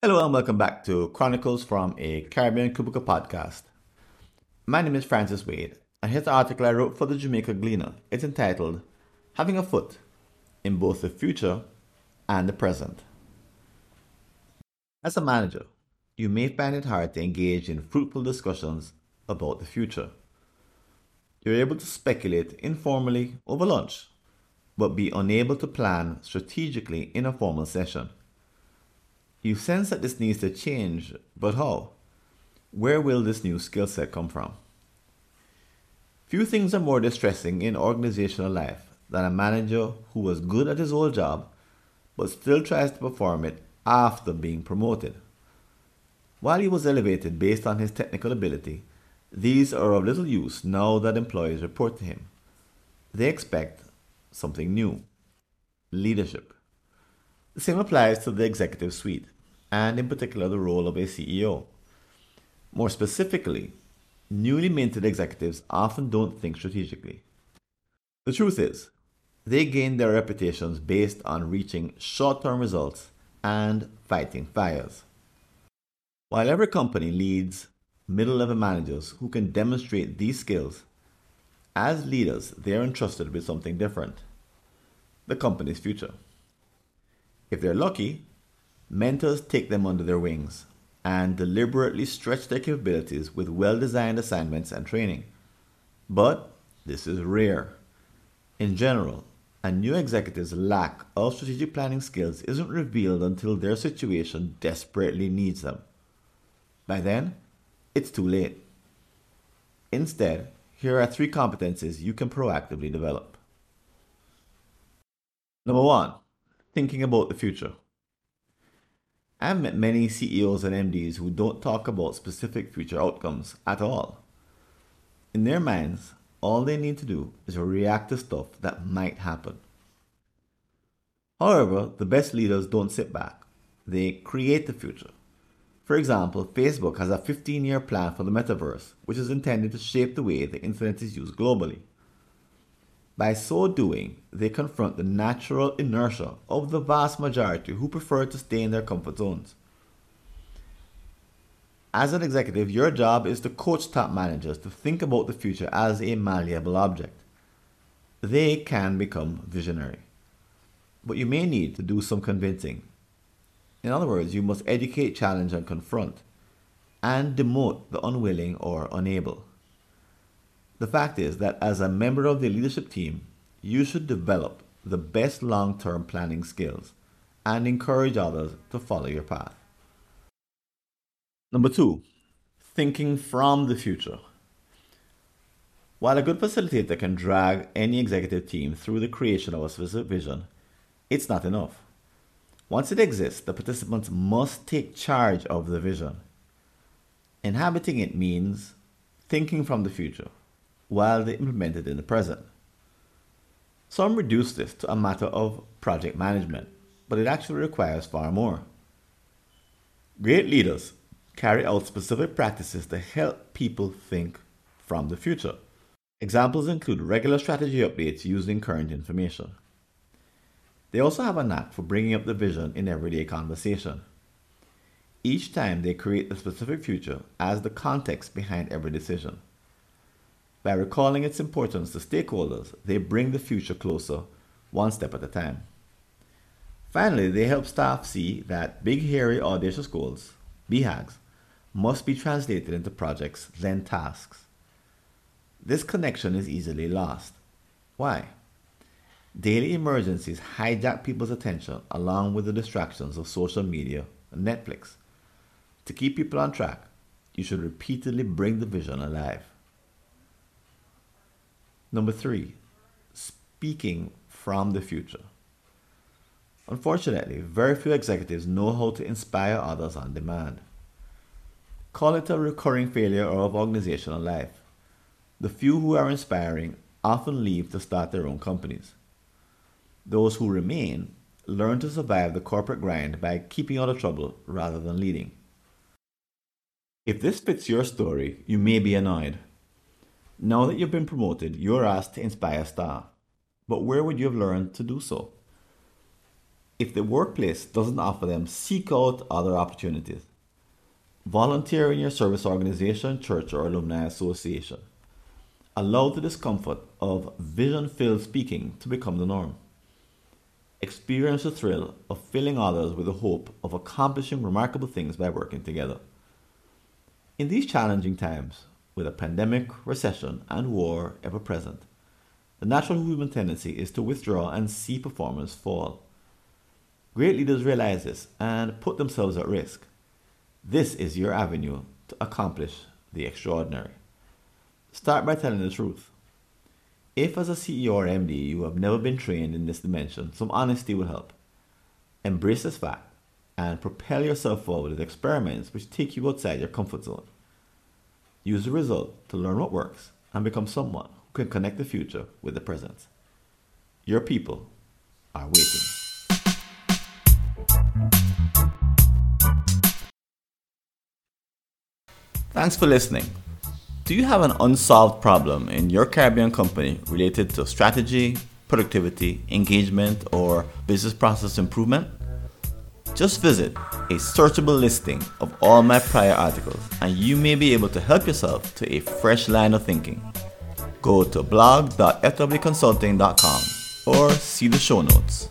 Hello and welcome back to Chronicles from a Caribbean Cubicle podcast. My name is Francis Wade, and here's the article I wrote for the Jamaica Gleaner. It's entitled Having a Foot in Both the Future and the Present. As a manager, you may find it hard to engage in fruitful discussions about the future. You're able to speculate informally over lunch, but be unable to plan strategically in a formal session. You sense that this needs to change, but how? Where will this new skill set come from? Few things are more distressing in organizational life than a manager who was good at his old job but still tries to perform it after being promoted. While he was elevated based on his technical ability, these are of little use now that employees report to him. They expect something new leadership. The same applies to the executive suite, and in particular the role of a CEO. More specifically, newly minted executives often don't think strategically. The truth is, they gain their reputations based on reaching short term results and fighting fires. While every company leads middle level managers who can demonstrate these skills, as leaders, they are entrusted with something different the company's future. If they're lucky, mentors take them under their wings and deliberately stretch their capabilities with well designed assignments and training. But this is rare. In general, a new executive's lack of strategic planning skills isn't revealed until their situation desperately needs them. By then, it's too late. Instead, here are three competencies you can proactively develop. Number one, thinking about the future. I've met many CEOs and MDs who don't talk about specific future outcomes at all. In their minds, all they need to do is react to stuff that might happen. However, the best leaders don't sit back, they create the future. For example, Facebook has a 15 year plan for the metaverse, which is intended to shape the way the internet is used globally. By so doing, they confront the natural inertia of the vast majority who prefer to stay in their comfort zones. As an executive, your job is to coach top managers to think about the future as a malleable object. They can become visionary. But you may need to do some convincing. In other words, you must educate, challenge, and confront, and demote the unwilling or unable. The fact is that as a member of the leadership team, you should develop the best long term planning skills and encourage others to follow your path. Number two, thinking from the future. While a good facilitator can drag any executive team through the creation of a specific vision, it's not enough. Once it exists, the participants must take charge of the vision. Inhabiting it means thinking from the future while they implement it in the present. Some reduce this to a matter of project management, but it actually requires far more. Great leaders carry out specific practices to help people think from the future. Examples include regular strategy updates using current information. They also have a knack for bringing up the vision in everyday conversation. Each time they create the specific future as the context behind every decision. By recalling its importance to stakeholders, they bring the future closer, one step at a time. Finally, they help staff see that big, hairy, audacious goals, BHAGs, must be translated into projects, then tasks. This connection is easily lost. Why? Daily emergencies hijack people's attention along with the distractions of social media and Netflix. To keep people on track, you should repeatedly bring the vision alive. Number three, speaking from the future. Unfortunately, very few executives know how to inspire others on demand. Call it a recurring failure of organizational life. The few who are inspiring often leave to start their own companies. Those who remain learn to survive the corporate grind by keeping out of trouble rather than leading. If this fits your story, you may be annoyed. Now that you've been promoted, you're asked to inspire staff. But where would you have learned to do so? If the workplace doesn't offer them, seek out other opportunities. Volunteer in your service organization, church, or alumni association. Allow the discomfort of vision filled speaking to become the norm. Experience the thrill of filling others with the hope of accomplishing remarkable things by working together. In these challenging times, with a pandemic, recession, and war ever present, the natural human tendency is to withdraw and see performance fall. Great leaders realize this and put themselves at risk. This is your avenue to accomplish the extraordinary. Start by telling the truth. If, as a CEO or MD, you have never been trained in this dimension, some honesty will help. Embrace this fact and propel yourself forward with experiments which take you outside your comfort zone. Use the result to learn what works and become someone who can connect the future with the present. Your people are waiting. Thanks for listening. Do you have an unsolved problem in your Caribbean company related to strategy, productivity, engagement, or business process improvement? Just visit a searchable listing of all my prior articles and you may be able to help yourself to a fresh line of thinking. Go to blog.fwconsulting.com or see the show notes.